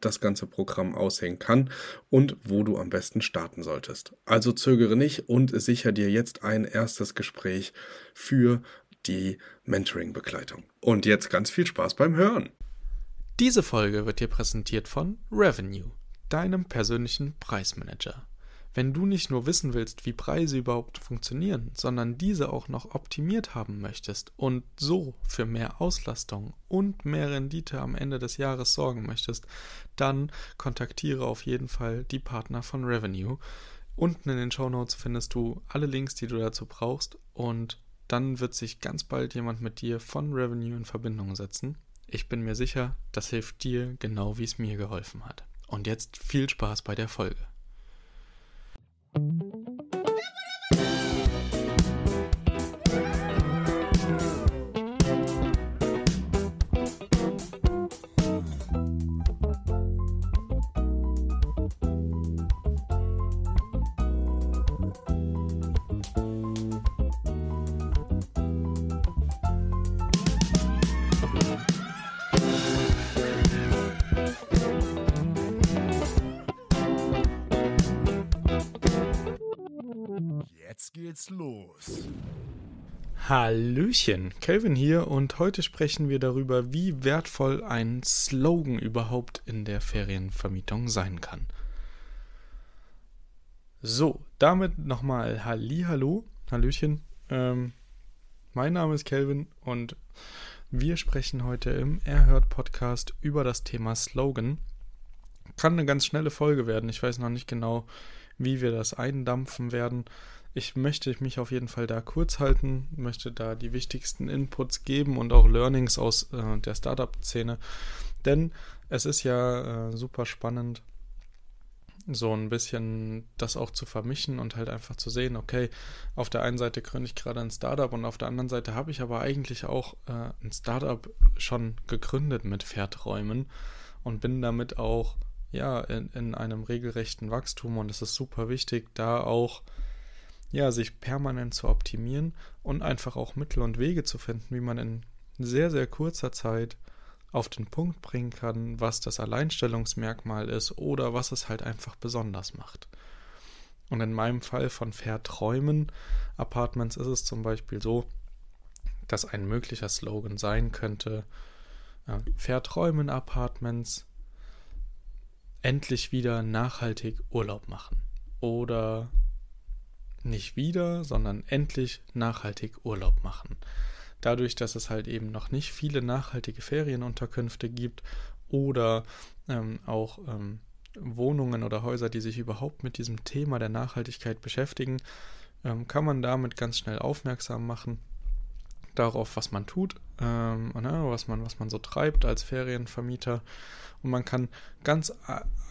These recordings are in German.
das ganze Programm aussehen kann und wo du am besten starten solltest. Also zögere nicht und sicher dir jetzt ein erstes Gespräch für die Mentoring-Begleitung. Und jetzt ganz viel Spaß beim Hören. Diese Folge wird dir präsentiert von Revenue, deinem persönlichen Preismanager. Wenn du nicht nur wissen willst, wie Preise überhaupt funktionieren, sondern diese auch noch optimiert haben möchtest und so für mehr Auslastung und mehr Rendite am Ende des Jahres sorgen möchtest, dann kontaktiere auf jeden Fall die Partner von Revenue. Unten in den Show Notes findest du alle Links, die du dazu brauchst und dann wird sich ganz bald jemand mit dir von Revenue in Verbindung setzen. Ich bin mir sicher, das hilft dir genau wie es mir geholfen hat. Und jetzt viel Spaß bei der Folge. Hallöchen, Kelvin hier und heute sprechen wir darüber, wie wertvoll ein Slogan überhaupt in der Ferienvermietung sein kann. So, damit nochmal Hallihallo, Hallöchen. Ähm, mein Name ist Kelvin und wir sprechen heute im Erhört Podcast über das Thema Slogan. Kann eine ganz schnelle Folge werden. Ich weiß noch nicht genau, wie wir das eindampfen werden. Ich möchte mich auf jeden Fall da kurz halten, möchte da die wichtigsten Inputs geben und auch Learnings aus äh, der Startup-Szene, denn es ist ja äh, super spannend, so ein bisschen das auch zu vermischen und halt einfach zu sehen, okay, auf der einen Seite gründe ich gerade ein Startup und auf der anderen Seite habe ich aber eigentlich auch äh, ein Startup schon gegründet mit Pferdräumen und bin damit auch ja in, in einem regelrechten Wachstum und es ist super wichtig, da auch ja, sich permanent zu optimieren und einfach auch Mittel und Wege zu finden, wie man in sehr, sehr kurzer Zeit auf den Punkt bringen kann, was das Alleinstellungsmerkmal ist oder was es halt einfach besonders macht. Und in meinem Fall von Verträumen Apartments ist es zum Beispiel so, dass ein möglicher Slogan sein könnte, ja, Verträumen Apartments endlich wieder nachhaltig Urlaub machen oder nicht wieder, sondern endlich nachhaltig Urlaub machen. Dadurch, dass es halt eben noch nicht viele nachhaltige Ferienunterkünfte gibt oder ähm, auch ähm, Wohnungen oder Häuser, die sich überhaupt mit diesem Thema der Nachhaltigkeit beschäftigen, ähm, kann man damit ganz schnell aufmerksam machen darauf, was man tut, ähm, ne, was, man, was man so treibt als Ferienvermieter. Und man kann ganz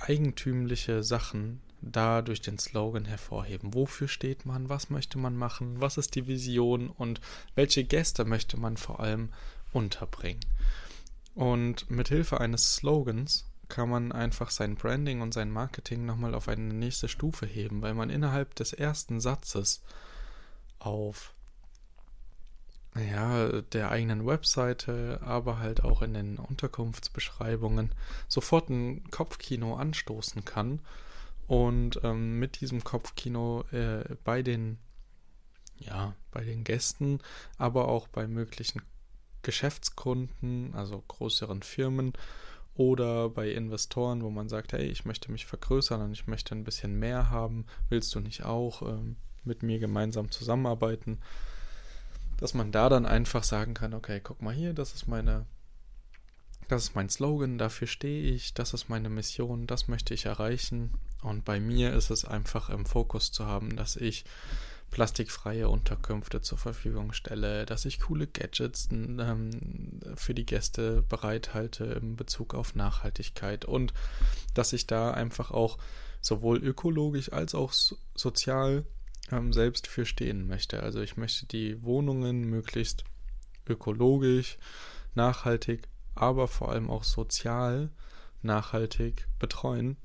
eigentümliche Sachen da durch den Slogan hervorheben. Wofür steht man? Was möchte man machen? Was ist die Vision? Und welche Gäste möchte man vor allem unterbringen? Und mit Hilfe eines Slogans kann man einfach sein Branding und sein Marketing nochmal auf eine nächste Stufe heben, weil man innerhalb des ersten Satzes auf ja, der eigenen Webseite, aber halt auch in den Unterkunftsbeschreibungen sofort ein Kopfkino anstoßen kann und ähm, mit diesem Kopfkino äh, bei den, ja, bei den Gästen, aber auch bei möglichen Geschäftskunden, also größeren Firmen oder bei Investoren, wo man sagt, hey, ich möchte mich vergrößern und ich möchte ein bisschen mehr haben, willst du nicht auch ähm, mit mir gemeinsam zusammenarbeiten? Dass man da dann einfach sagen kann, okay, guck mal hier, das ist meine das ist mein Slogan, dafür stehe ich, das ist meine Mission, das möchte ich erreichen. Und bei mir ist es einfach im Fokus zu haben, dass ich plastikfreie Unterkünfte zur Verfügung stelle, dass ich coole Gadgets ähm, für die Gäste bereithalte in Bezug auf Nachhaltigkeit und dass ich da einfach auch sowohl ökologisch als auch sozial ähm, selbst für stehen möchte. Also ich möchte die Wohnungen möglichst ökologisch, nachhaltig, aber vor allem auch sozial nachhaltig betreuen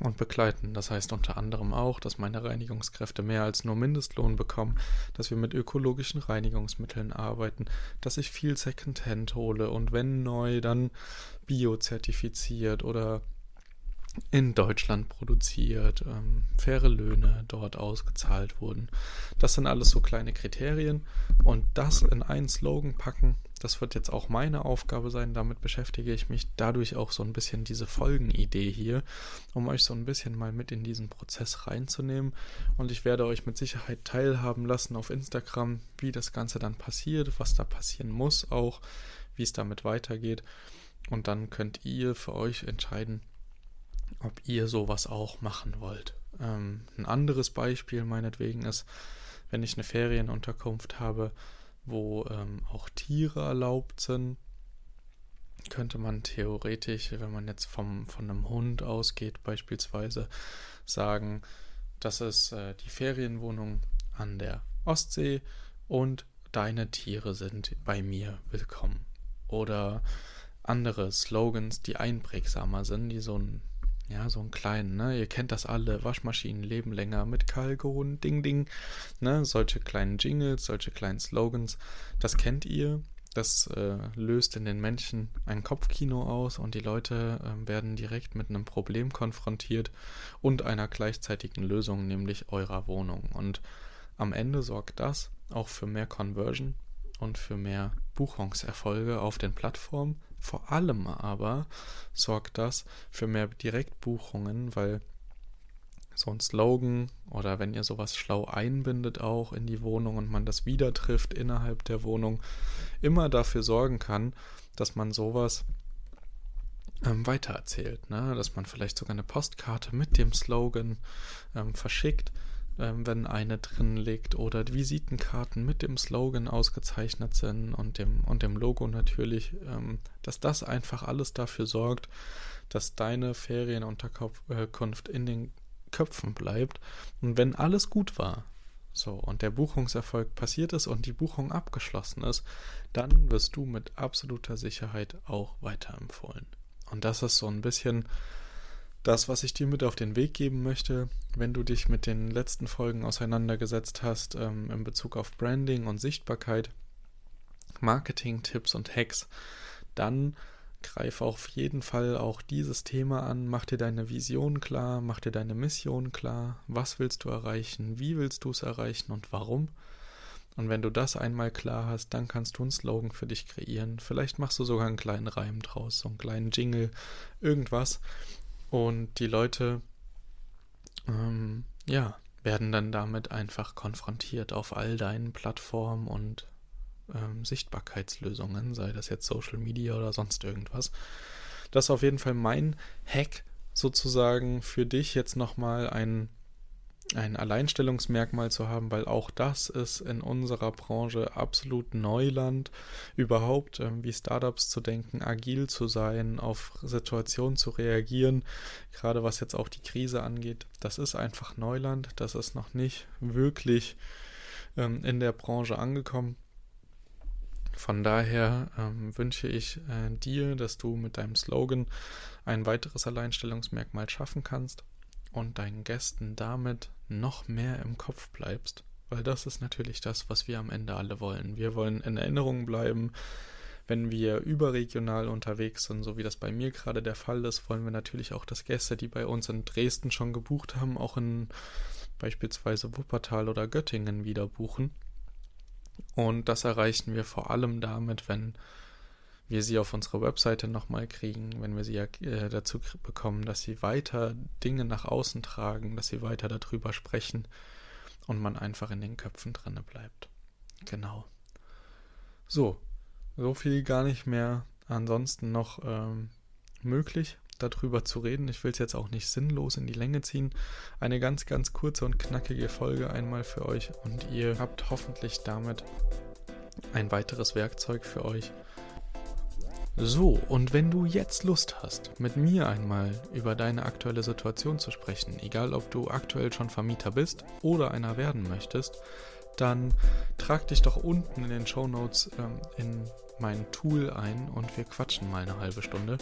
und begleiten. Das heißt unter anderem auch, dass meine Reinigungskräfte mehr als nur Mindestlohn bekommen, dass wir mit ökologischen Reinigungsmitteln arbeiten, dass ich viel Secondhand hole und wenn neu, dann biozertifiziert oder in Deutschland produziert, ähm, faire Löhne dort ausgezahlt wurden. Das sind alles so kleine Kriterien und das in einen Slogan packen, das wird jetzt auch meine Aufgabe sein. Damit beschäftige ich mich dadurch auch so ein bisschen diese Folgenidee hier, um euch so ein bisschen mal mit in diesen Prozess reinzunehmen. Und ich werde euch mit Sicherheit teilhaben lassen auf Instagram, wie das Ganze dann passiert, was da passieren muss, auch wie es damit weitergeht. Und dann könnt ihr für euch entscheiden, ob ihr sowas auch machen wollt. Ähm, ein anderes Beispiel meinetwegen ist, wenn ich eine Ferienunterkunft habe, wo ähm, auch Tiere erlaubt sind, könnte man theoretisch, wenn man jetzt vom, von einem Hund ausgeht, beispielsweise sagen, das ist äh, die Ferienwohnung an der Ostsee und deine Tiere sind bei mir willkommen. Oder andere Slogans, die einprägsamer sind, die so ein ja, so einen kleinen, ne? Ihr kennt das alle, Waschmaschinen leben länger mit Kalgon, Ding Ding, ne? Solche kleinen Jingles, solche kleinen Slogans, das kennt ihr. Das äh, löst in den Menschen ein Kopfkino aus und die Leute äh, werden direkt mit einem Problem konfrontiert und einer gleichzeitigen Lösung, nämlich eurer Wohnung. Und am Ende sorgt das auch für mehr Conversion und für mehr Buchungserfolge auf den Plattformen, vor allem aber sorgt das für mehr Direktbuchungen, weil so ein Slogan oder wenn ihr sowas schlau einbindet auch in die Wohnung und man das wieder trifft innerhalb der Wohnung, immer dafür sorgen kann, dass man sowas ähm, weitererzählt, ne? dass man vielleicht sogar eine Postkarte mit dem Slogan ähm, verschickt ähm, wenn eine drin liegt oder Visitenkarten mit dem Slogan ausgezeichnet sind und dem, und dem Logo natürlich, ähm, dass das einfach alles dafür sorgt, dass deine Ferienunterkunft in den Köpfen bleibt. Und wenn alles gut war, so, und der Buchungserfolg passiert ist und die Buchung abgeschlossen ist, dann wirst du mit absoluter Sicherheit auch weiterempfohlen. Und das ist so ein bisschen das, was ich dir mit auf den Weg geben möchte, wenn du dich mit den letzten Folgen auseinandergesetzt hast ähm, in Bezug auf Branding und Sichtbarkeit, Marketing-Tipps und Hacks, dann greif auf jeden Fall auch dieses Thema an, mach dir deine Vision klar, mach dir deine Mission klar, was willst du erreichen, wie willst du es erreichen und warum. Und wenn du das einmal klar hast, dann kannst du einen Slogan für dich kreieren. Vielleicht machst du sogar einen kleinen Reim draus, so einen kleinen Jingle, irgendwas, und die Leute, ähm, ja, werden dann damit einfach konfrontiert auf all deinen Plattformen und ähm, Sichtbarkeitslösungen, sei das jetzt Social Media oder sonst irgendwas. Das ist auf jeden Fall mein Hack sozusagen für dich jetzt nochmal ein ein Alleinstellungsmerkmal zu haben, weil auch das ist in unserer Branche absolut Neuland, überhaupt ähm, wie Startups zu denken, agil zu sein, auf Situationen zu reagieren, gerade was jetzt auch die Krise angeht. Das ist einfach Neuland, das ist noch nicht wirklich ähm, in der Branche angekommen. Von daher ähm, wünsche ich äh, dir, dass du mit deinem Slogan ein weiteres Alleinstellungsmerkmal schaffen kannst und deinen Gästen damit noch mehr im Kopf bleibst, weil das ist natürlich das, was wir am Ende alle wollen. Wir wollen in Erinnerung bleiben. Wenn wir überregional unterwegs sind, so wie das bei mir gerade der Fall ist, wollen wir natürlich auch, dass Gäste, die bei uns in Dresden schon gebucht haben, auch in beispielsweise Wuppertal oder Göttingen wieder buchen. Und das erreichen wir vor allem damit, wenn wir sie auf unsere Webseite nochmal kriegen, wenn wir sie ja äh, dazu bekommen, dass sie weiter Dinge nach außen tragen, dass sie weiter darüber sprechen und man einfach in den Köpfen drinne bleibt. Genau. So, so viel gar nicht mehr ansonsten noch ähm, möglich. darüber zu reden. Ich will es jetzt auch nicht sinnlos in die Länge ziehen. Eine ganz, ganz kurze und knackige Folge einmal für euch und ihr habt hoffentlich damit ein weiteres Werkzeug für euch. So, und wenn du jetzt Lust hast, mit mir einmal über deine aktuelle Situation zu sprechen, egal ob du aktuell schon Vermieter bist oder einer werden möchtest, dann trag dich doch unten in den Show Notes ähm, in mein Tool ein und wir quatschen mal eine halbe Stunde.